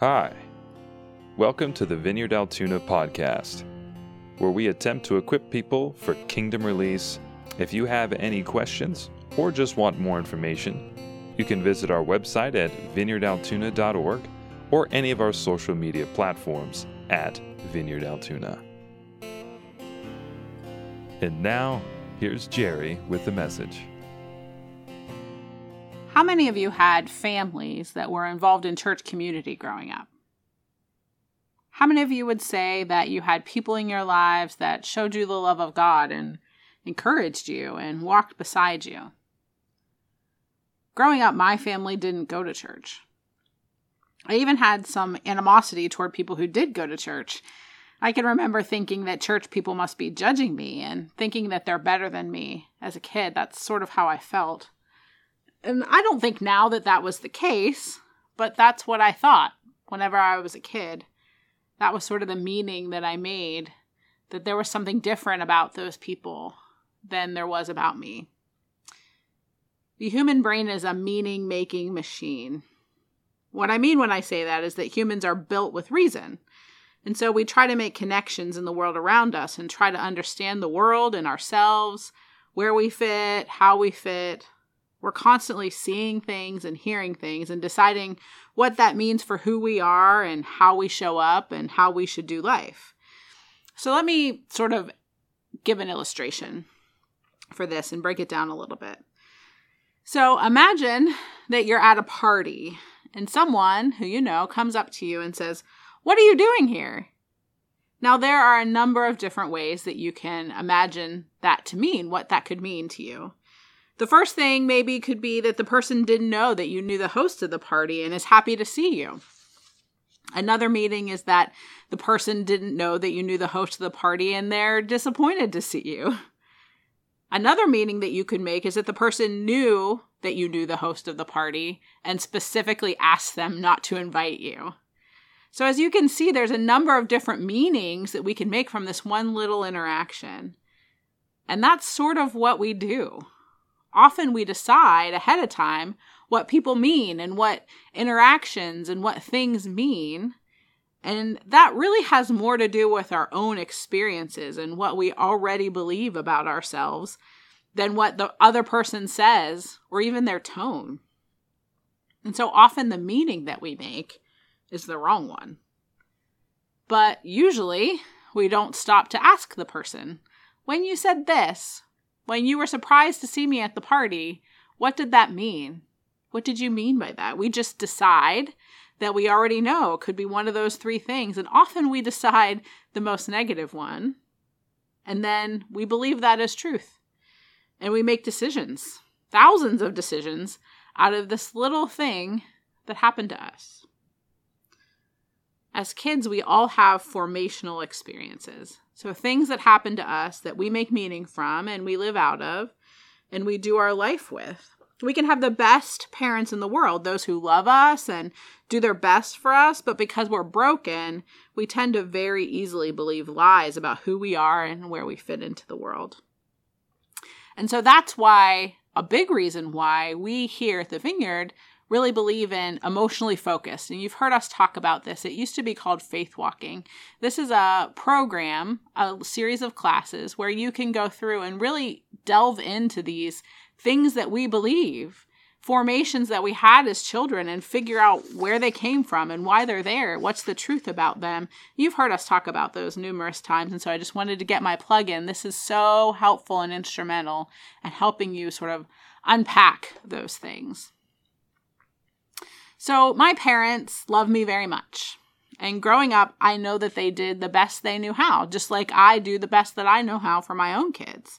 Hi. Welcome to the Vineyard Altoona podcast, where we attempt to equip people for kingdom release. If you have any questions or just want more information, you can visit our website at vineyardaltoona.org or any of our social media platforms at Vineyard Altoona. And now, here's Jerry with the message. How many of you had families that were involved in church community growing up? How many of you would say that you had people in your lives that showed you the love of God and encouraged you and walked beside you? Growing up, my family didn't go to church. I even had some animosity toward people who did go to church. I can remember thinking that church people must be judging me and thinking that they're better than me as a kid. That's sort of how I felt. And I don't think now that that was the case, but that's what I thought whenever I was a kid. That was sort of the meaning that I made that there was something different about those people than there was about me. The human brain is a meaning making machine. What I mean when I say that is that humans are built with reason. And so we try to make connections in the world around us and try to understand the world and ourselves, where we fit, how we fit, we're constantly seeing things and hearing things and deciding what that means for who we are and how we show up and how we should do life. So let me sort of give an illustration for this and break it down a little bit. So imagine that you're at a party and someone who you know comes up to you and says, What are you doing here? Now, there are a number of different ways that you can imagine that to mean, what that could mean to you. The first thing maybe could be that the person didn't know that you knew the host of the party and is happy to see you. Another meaning is that the person didn't know that you knew the host of the party and they're disappointed to see you. Another meaning that you could make is that the person knew that you knew the host of the party and specifically asked them not to invite you. So, as you can see, there's a number of different meanings that we can make from this one little interaction. And that's sort of what we do often we decide ahead of time what people mean and what interactions and what things mean. And that really has more to do with our own experiences and what we already believe about ourselves than what the other person says or even their tone. And so often the meaning that we make is the wrong one. But usually we don't stop to ask the person, when you said this, when you were surprised to see me at the party, what did that mean? What did you mean by that? We just decide that we already know could be one of those three things. And often we decide the most negative one. And then we believe that is truth. And we make decisions, thousands of decisions, out of this little thing that happened to us. As kids, we all have formational experiences. So, things that happen to us that we make meaning from and we live out of and we do our life with. We can have the best parents in the world, those who love us and do their best for us, but because we're broken, we tend to very easily believe lies about who we are and where we fit into the world. And so that's why, a big reason why we here at the Vineyard really believe in emotionally focused. And you've heard us talk about this. It used to be called Faith Walking. This is a program, a series of classes where you can go through and really delve into these things that we believe, formations that we had as children, and figure out where they came from and why they're there. What's the truth about them? You've heard us talk about those numerous times. And so I just wanted to get my plug in. This is so helpful and instrumental in helping you sort of unpack those things. So, my parents love me very much. And growing up, I know that they did the best they knew how, just like I do the best that I know how for my own kids.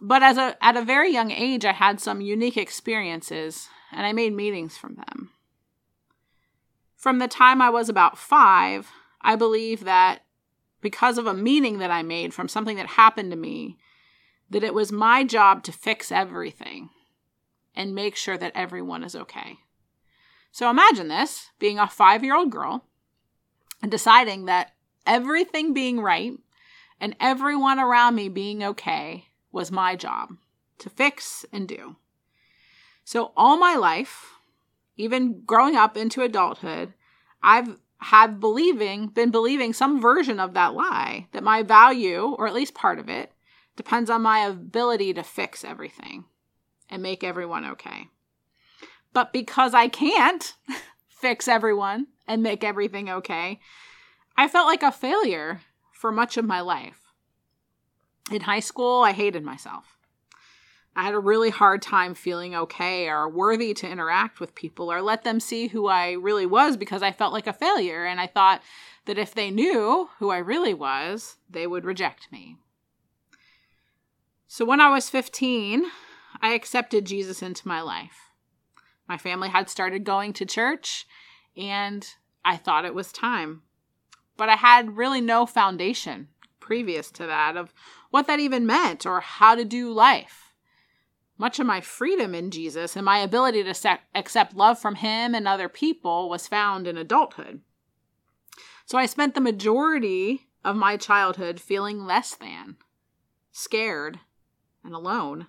But as a at a very young age, I had some unique experiences and I made meanings from them. From the time I was about 5, I believe that because of a meaning that I made from something that happened to me, that it was my job to fix everything and make sure that everyone is okay. So imagine this being a five year old girl and deciding that everything being right and everyone around me being okay was my job to fix and do. So all my life, even growing up into adulthood, I've had believing, been believing some version of that lie that my value, or at least part of it, depends on my ability to fix everything and make everyone okay. But because I can't fix everyone and make everything okay, I felt like a failure for much of my life. In high school, I hated myself. I had a really hard time feeling okay or worthy to interact with people or let them see who I really was because I felt like a failure. And I thought that if they knew who I really was, they would reject me. So when I was 15, I accepted Jesus into my life. My family had started going to church, and I thought it was time. But I had really no foundation previous to that of what that even meant or how to do life. Much of my freedom in Jesus and my ability to se- accept love from Him and other people was found in adulthood. So I spent the majority of my childhood feeling less than, scared, and alone.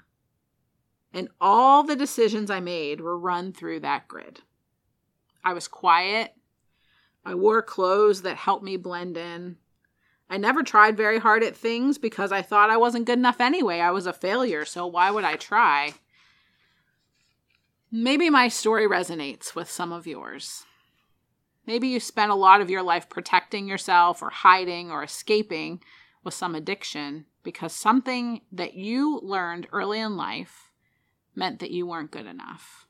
And all the decisions I made were run through that grid. I was quiet. I wore clothes that helped me blend in. I never tried very hard at things because I thought I wasn't good enough anyway. I was a failure, so why would I try? Maybe my story resonates with some of yours. Maybe you spent a lot of your life protecting yourself or hiding or escaping with some addiction because something that you learned early in life meant that you weren't good enough.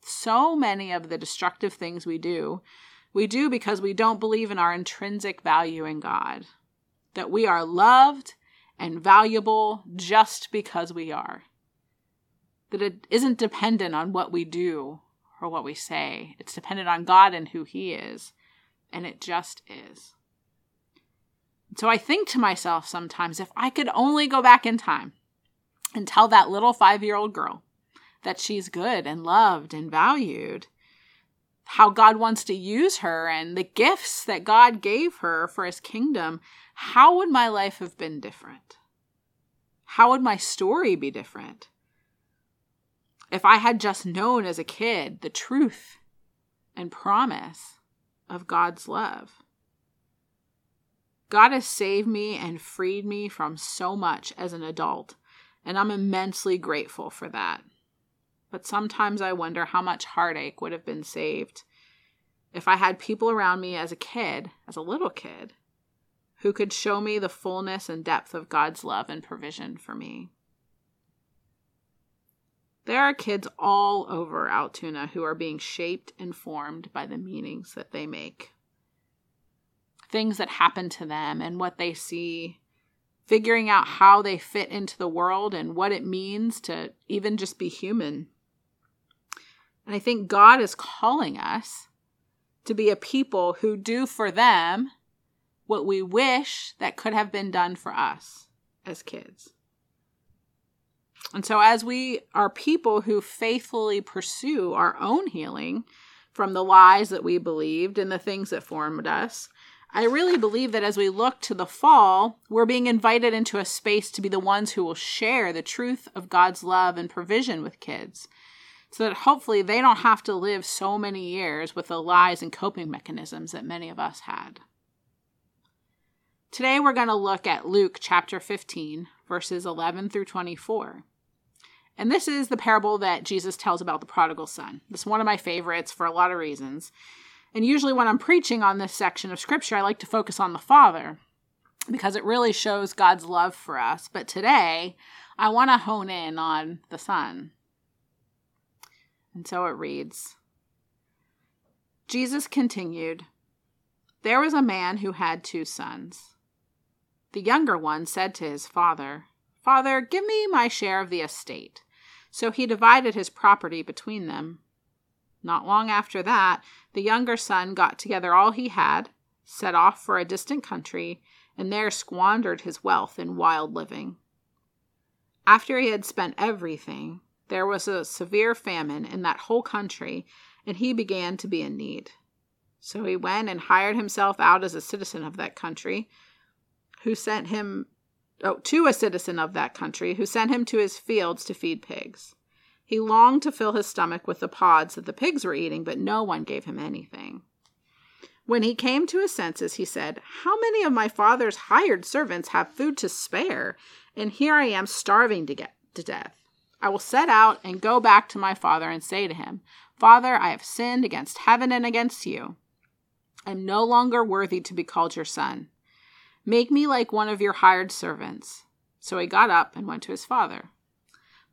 So many of the destructive things we do, we do because we don't believe in our intrinsic value in God, that we are loved and valuable just because we are, that it isn't dependent on what we do or what we say, it's dependent on God and who He is, and it just is. So I think to myself sometimes if I could only go back in time and tell that little five year old girl that she's good and loved and valued, how God wants to use her and the gifts that God gave her for his kingdom, how would my life have been different? How would my story be different? If I had just known as a kid the truth and promise of God's love. God has saved me and freed me from so much as an adult, and I'm immensely grateful for that. But sometimes I wonder how much heartache would have been saved if I had people around me as a kid, as a little kid, who could show me the fullness and depth of God's love and provision for me. There are kids all over Altoona who are being shaped and formed by the meanings that they make things that happen to them and what they see, figuring out how they fit into the world and what it means to even just be human. And I think God is calling us to be a people who do for them what we wish that could have been done for us as kids. And so, as we are people who faithfully pursue our own healing from the lies that we believed and the things that formed us, I really believe that as we look to the fall, we're being invited into a space to be the ones who will share the truth of God's love and provision with kids. So that hopefully they don't have to live so many years with the lies and coping mechanisms that many of us had. Today we're going to look at Luke chapter 15, verses 11 through 24. And this is the parable that Jesus tells about the prodigal son. Is one of my favorites for a lot of reasons. And usually, when I'm preaching on this section of scripture, I like to focus on the Father because it really shows God's love for us. But today, I want to hone in on the Son. And so it reads Jesus continued There was a man who had two sons. The younger one said to his father, Father, give me my share of the estate. So he divided his property between them. Not long after that, the younger son got together all he had, set off for a distant country, and there squandered his wealth in wild living. After he had spent everything, there was a severe famine in that whole country, and he began to be in need. So he went and hired himself out as a citizen of that country, who sent him oh, to a citizen of that country, who sent him to his fields to feed pigs. He longed to fill his stomach with the pods that the pigs were eating, but no one gave him anything. When he came to his senses, he said, How many of my father's hired servants have food to spare? And here I am starving to get to death. I will set out and go back to my father and say to him, Father, I have sinned against heaven and against you. I am no longer worthy to be called your son. Make me like one of your hired servants. So he got up and went to his father.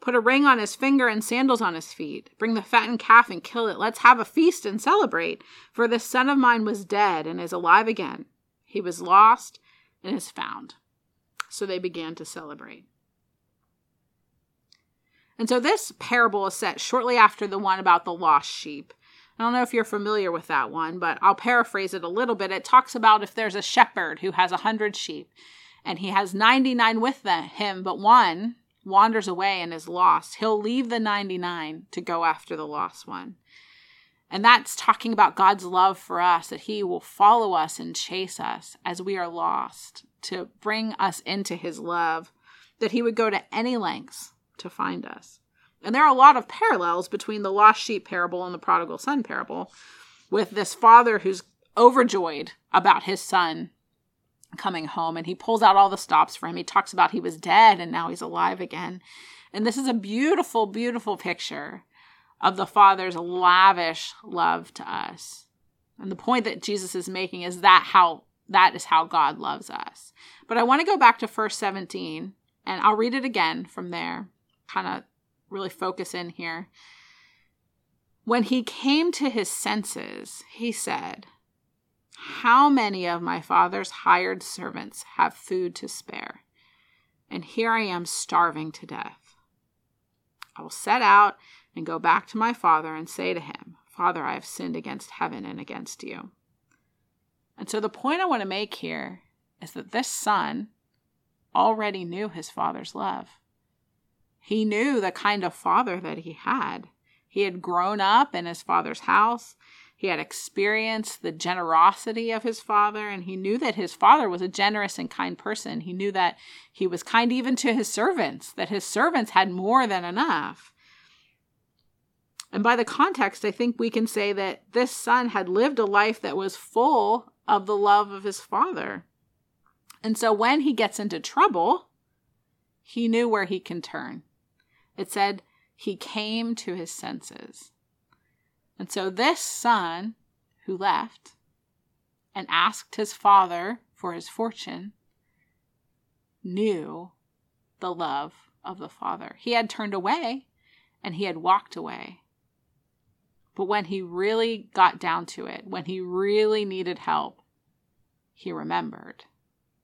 Put a ring on his finger and sandals on his feet. Bring the fattened calf and kill it. Let's have a feast and celebrate. For this son of mine was dead and is alive again. He was lost and is found. So they began to celebrate. And so this parable is set shortly after the one about the lost sheep. I don't know if you're familiar with that one, but I'll paraphrase it a little bit. It talks about if there's a shepherd who has a hundred sheep and he has 99 with the, him, but one wanders away and is lost, he'll leave the 99 to go after the lost one. And that's talking about God's love for us, that He will follow us and chase us as we are lost to bring us into his love, that he would go to any lengths to find us. And there are a lot of parallels between the lost sheep parable and the prodigal son parable, with this father who's overjoyed about his son coming home and he pulls out all the stops for him. He talks about he was dead and now he's alive again. And this is a beautiful, beautiful picture of the father's lavish love to us. And the point that Jesus is making is that how that is how God loves us. But I want to go back to verse 17 and I'll read it again from there, kind of really focus in here. When he came to his senses, he said, How many of my father's hired servants have food to spare? And here I am starving to death. I will set out and go back to my father and say to him, Father, I have sinned against heaven and against you. And so the point I want to make here is that this son already knew his father's love. He knew the kind of father that he had. He had grown up in his father's house. He had experienced the generosity of his father, and he knew that his father was a generous and kind person. He knew that he was kind even to his servants, that his servants had more than enough. And by the context, I think we can say that this son had lived a life that was full of the love of his father. And so when he gets into trouble, he knew where he can turn. It said he came to his senses. And so this son who left and asked his father for his fortune knew the love of the father. He had turned away and he had walked away. But when he really got down to it, when he really needed help, he remembered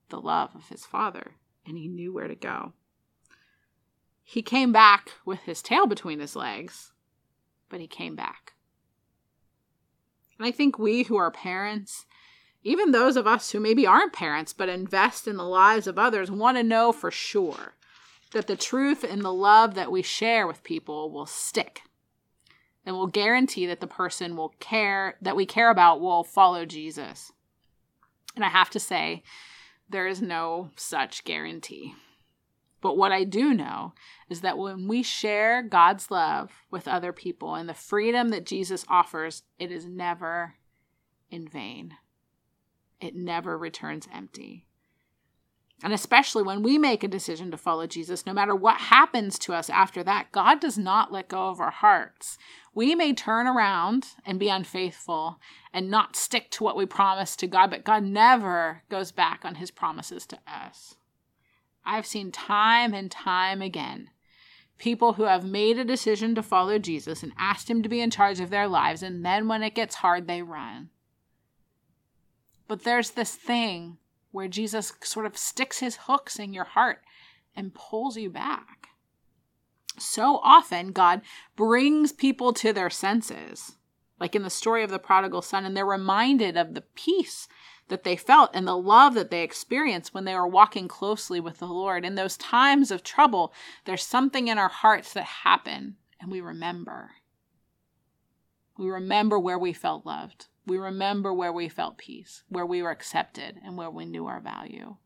the love of his father and he knew where to go. He came back with his tail between his legs, but he came back. And I think we who are parents, even those of us who maybe aren't parents but invest in the lives of others, want to know for sure that the truth and the love that we share with people will stick and will guarantee that the person will care that we care about will follow Jesus. And I have to say, there is no such guarantee. But what I do know is that when we share God's love with other people and the freedom that Jesus offers, it is never in vain. It never returns empty. And especially when we make a decision to follow Jesus, no matter what happens to us after that, God does not let go of our hearts. We may turn around and be unfaithful and not stick to what we promised to God, but God never goes back on his promises to us. I've seen time and time again people who have made a decision to follow Jesus and asked him to be in charge of their lives, and then when it gets hard, they run. But there's this thing where Jesus sort of sticks his hooks in your heart and pulls you back. So often, God brings people to their senses, like in the story of the prodigal son, and they're reminded of the peace that they felt and the love that they experienced when they were walking closely with the Lord. In those times of trouble, there's something in our hearts that happen and we remember. We remember where we felt loved. We remember where we felt peace, where we were accepted, and where we knew our value.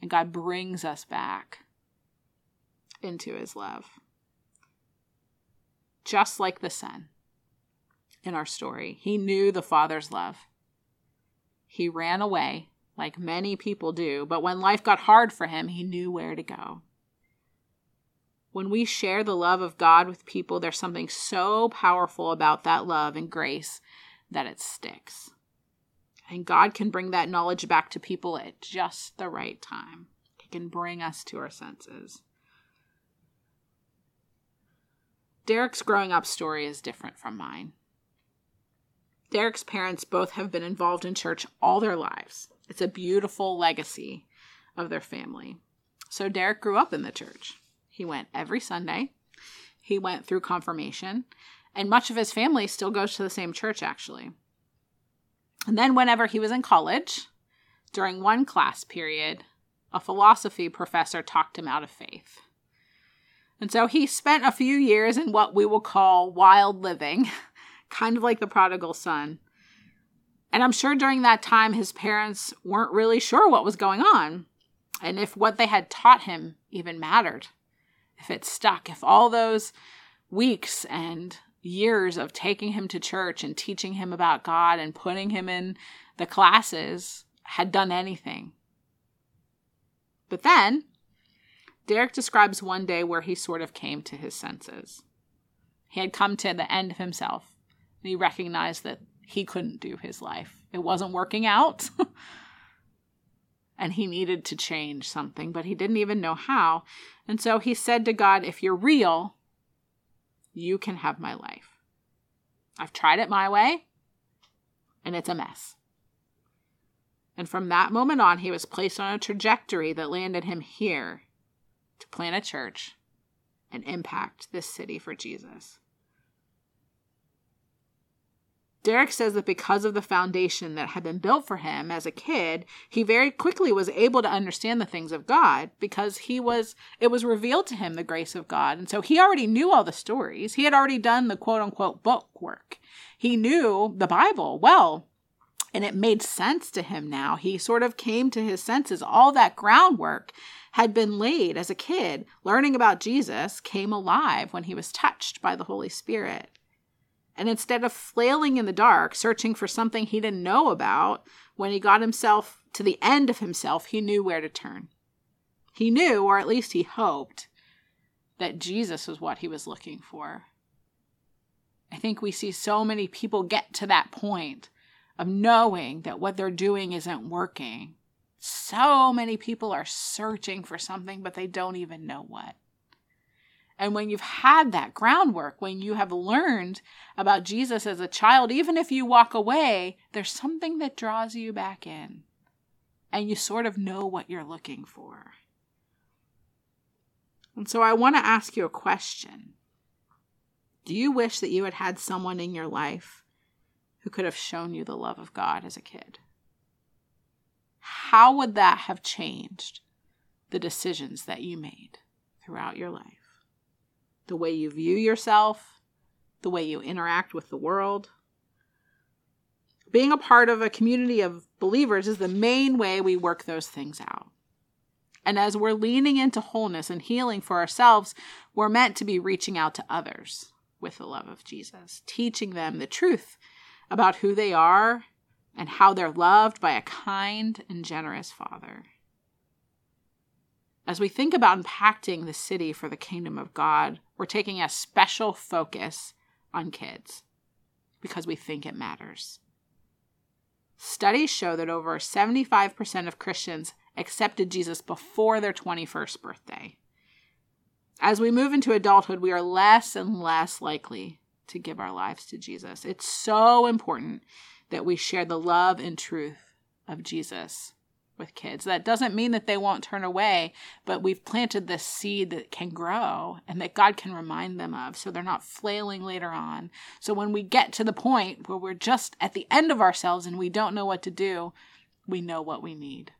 And God brings us back into his love. Just like the Son in our story, he knew the Father's love. He ran away, like many people do, but when life got hard for him, he knew where to go. When we share the love of God with people, there's something so powerful about that love and grace that it sticks. And God can bring that knowledge back to people at just the right time. He can bring us to our senses. Derek's growing up story is different from mine. Derek's parents both have been involved in church all their lives. It's a beautiful legacy of their family. So Derek grew up in the church. He went every Sunday. He went through confirmation, and much of his family still goes to the same church actually. And then whenever he was in college, during one class period, a philosophy professor talked him out of faith. And so he spent a few years in what we will call wild living, kind of like the prodigal son. And I'm sure during that time, his parents weren't really sure what was going on and if what they had taught him even mattered, if it stuck, if all those weeks and years of taking him to church and teaching him about God and putting him in the classes had done anything. But then, Derek describes one day where he sort of came to his senses. He had come to the end of himself and he recognized that he couldn't do his life. It wasn't working out. and he needed to change something, but he didn't even know how. And so he said to God, If you're real, you can have my life. I've tried it my way, and it's a mess. And from that moment on, he was placed on a trajectory that landed him here to plant a church and impact this city for Jesus. Derek says that because of the foundation that had been built for him as a kid, he very quickly was able to understand the things of God because he was it was revealed to him the grace of God. And so he already knew all the stories. He had already done the quote unquote book work. He knew the Bible well. And it made sense to him now. He sort of came to his senses. All that groundwork had been laid as a kid. Learning about Jesus came alive when he was touched by the Holy Spirit. And instead of flailing in the dark, searching for something he didn't know about, when he got himself to the end of himself, he knew where to turn. He knew, or at least he hoped, that Jesus was what he was looking for. I think we see so many people get to that point of knowing that what they're doing isn't working. So many people are searching for something, but they don't even know what. And when you've had that groundwork, when you have learned about Jesus as a child, even if you walk away, there's something that draws you back in. And you sort of know what you're looking for. And so I want to ask you a question. Do you wish that you had had someone in your life who could have shown you the love of God as a kid? How would that have changed the decisions that you made throughout your life? The way you view yourself, the way you interact with the world. Being a part of a community of believers is the main way we work those things out. And as we're leaning into wholeness and healing for ourselves, we're meant to be reaching out to others with the love of Jesus, teaching them the truth about who they are and how they're loved by a kind and generous Father. As we think about impacting the city for the kingdom of God, we're taking a special focus on kids because we think it matters. Studies show that over 75% of Christians accepted Jesus before their 21st birthday. As we move into adulthood, we are less and less likely to give our lives to Jesus. It's so important that we share the love and truth of Jesus with kids. That doesn't mean that they won't turn away, but we've planted this seed that can grow and that God can remind them of so they're not flailing later on. So when we get to the point where we're just at the end of ourselves and we don't know what to do, we know what we need.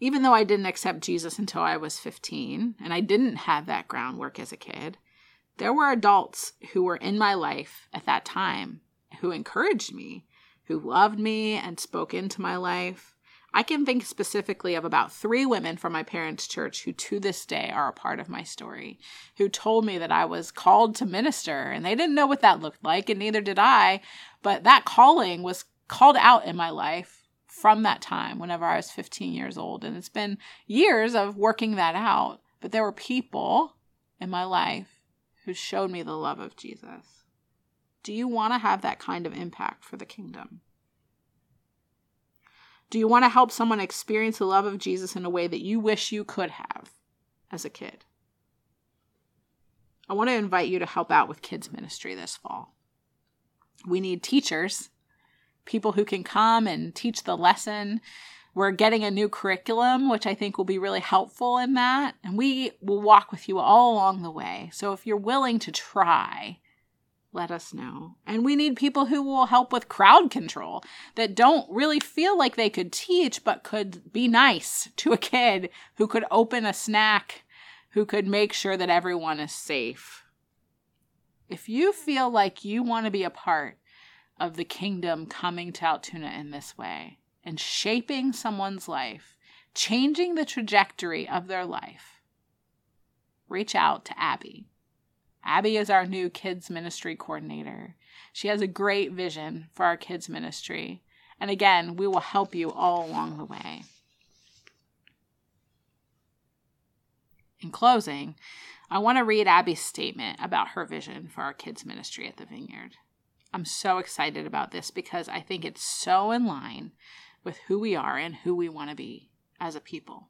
Even though I didn't accept Jesus until I was 15, and I didn't have that groundwork as a kid, there were adults who were in my life at that time who encouraged me, who loved me and spoke into my life. I can think specifically of about three women from my parents' church who to this day are a part of my story, who told me that I was called to minister, and they didn't know what that looked like, and neither did I. But that calling was called out in my life from that time, whenever I was 15 years old. And it's been years of working that out. But there were people in my life who showed me the love of Jesus. Do you want to have that kind of impact for the kingdom? Do you want to help someone experience the love of Jesus in a way that you wish you could have as a kid? I want to invite you to help out with kids' ministry this fall. We need teachers, people who can come and teach the lesson. We're getting a new curriculum, which I think will be really helpful in that. And we will walk with you all along the way. So if you're willing to try, let us know. And we need people who will help with crowd control that don't really feel like they could teach, but could be nice to a kid who could open a snack, who could make sure that everyone is safe. If you feel like you want to be a part of the kingdom coming to Altoona in this way and shaping someone's life, changing the trajectory of their life, reach out to Abby Abby is our new kids ministry coordinator. She has a great vision for our kids ministry. And again, we will help you all along the way. In closing, I want to read Abby's statement about her vision for our kids ministry at the Vineyard. I'm so excited about this because I think it's so in line with who we are and who we want to be as a people.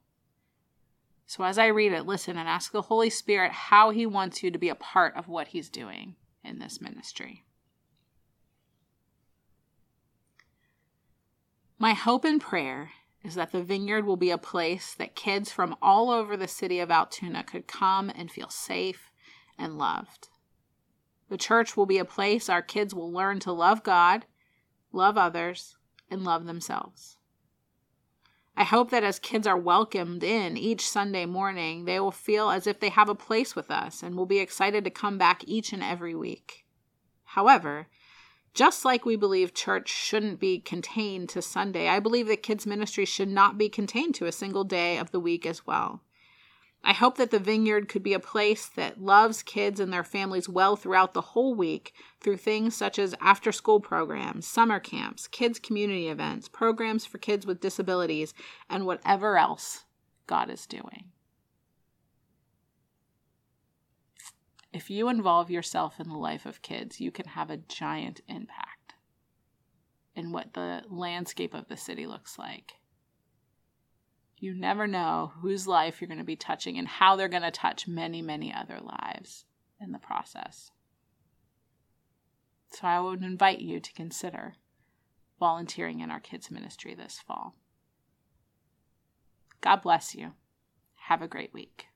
So as I read it, listen and ask the Holy Spirit how He wants you to be a part of what He's doing in this ministry. My hope and prayer is that the vineyard will be a place that kids from all over the city of Altoona could come and feel safe and loved. The church will be a place our kids will learn to love God, love others, and love themselves. I hope that as kids are welcomed in each Sunday morning, they will feel as if they have a place with us and will be excited to come back each and every week. However, just like we believe church shouldn't be contained to Sunday, I believe that kids' ministry should not be contained to a single day of the week as well. I hope that the vineyard could be a place that loves kids and their families well throughout the whole week through things such as after school programs, summer camps, kids' community events, programs for kids with disabilities, and whatever else God is doing. If you involve yourself in the life of kids, you can have a giant impact in what the landscape of the city looks like. You never know whose life you're going to be touching and how they're going to touch many, many other lives in the process. So I would invite you to consider volunteering in our kids' ministry this fall. God bless you. Have a great week.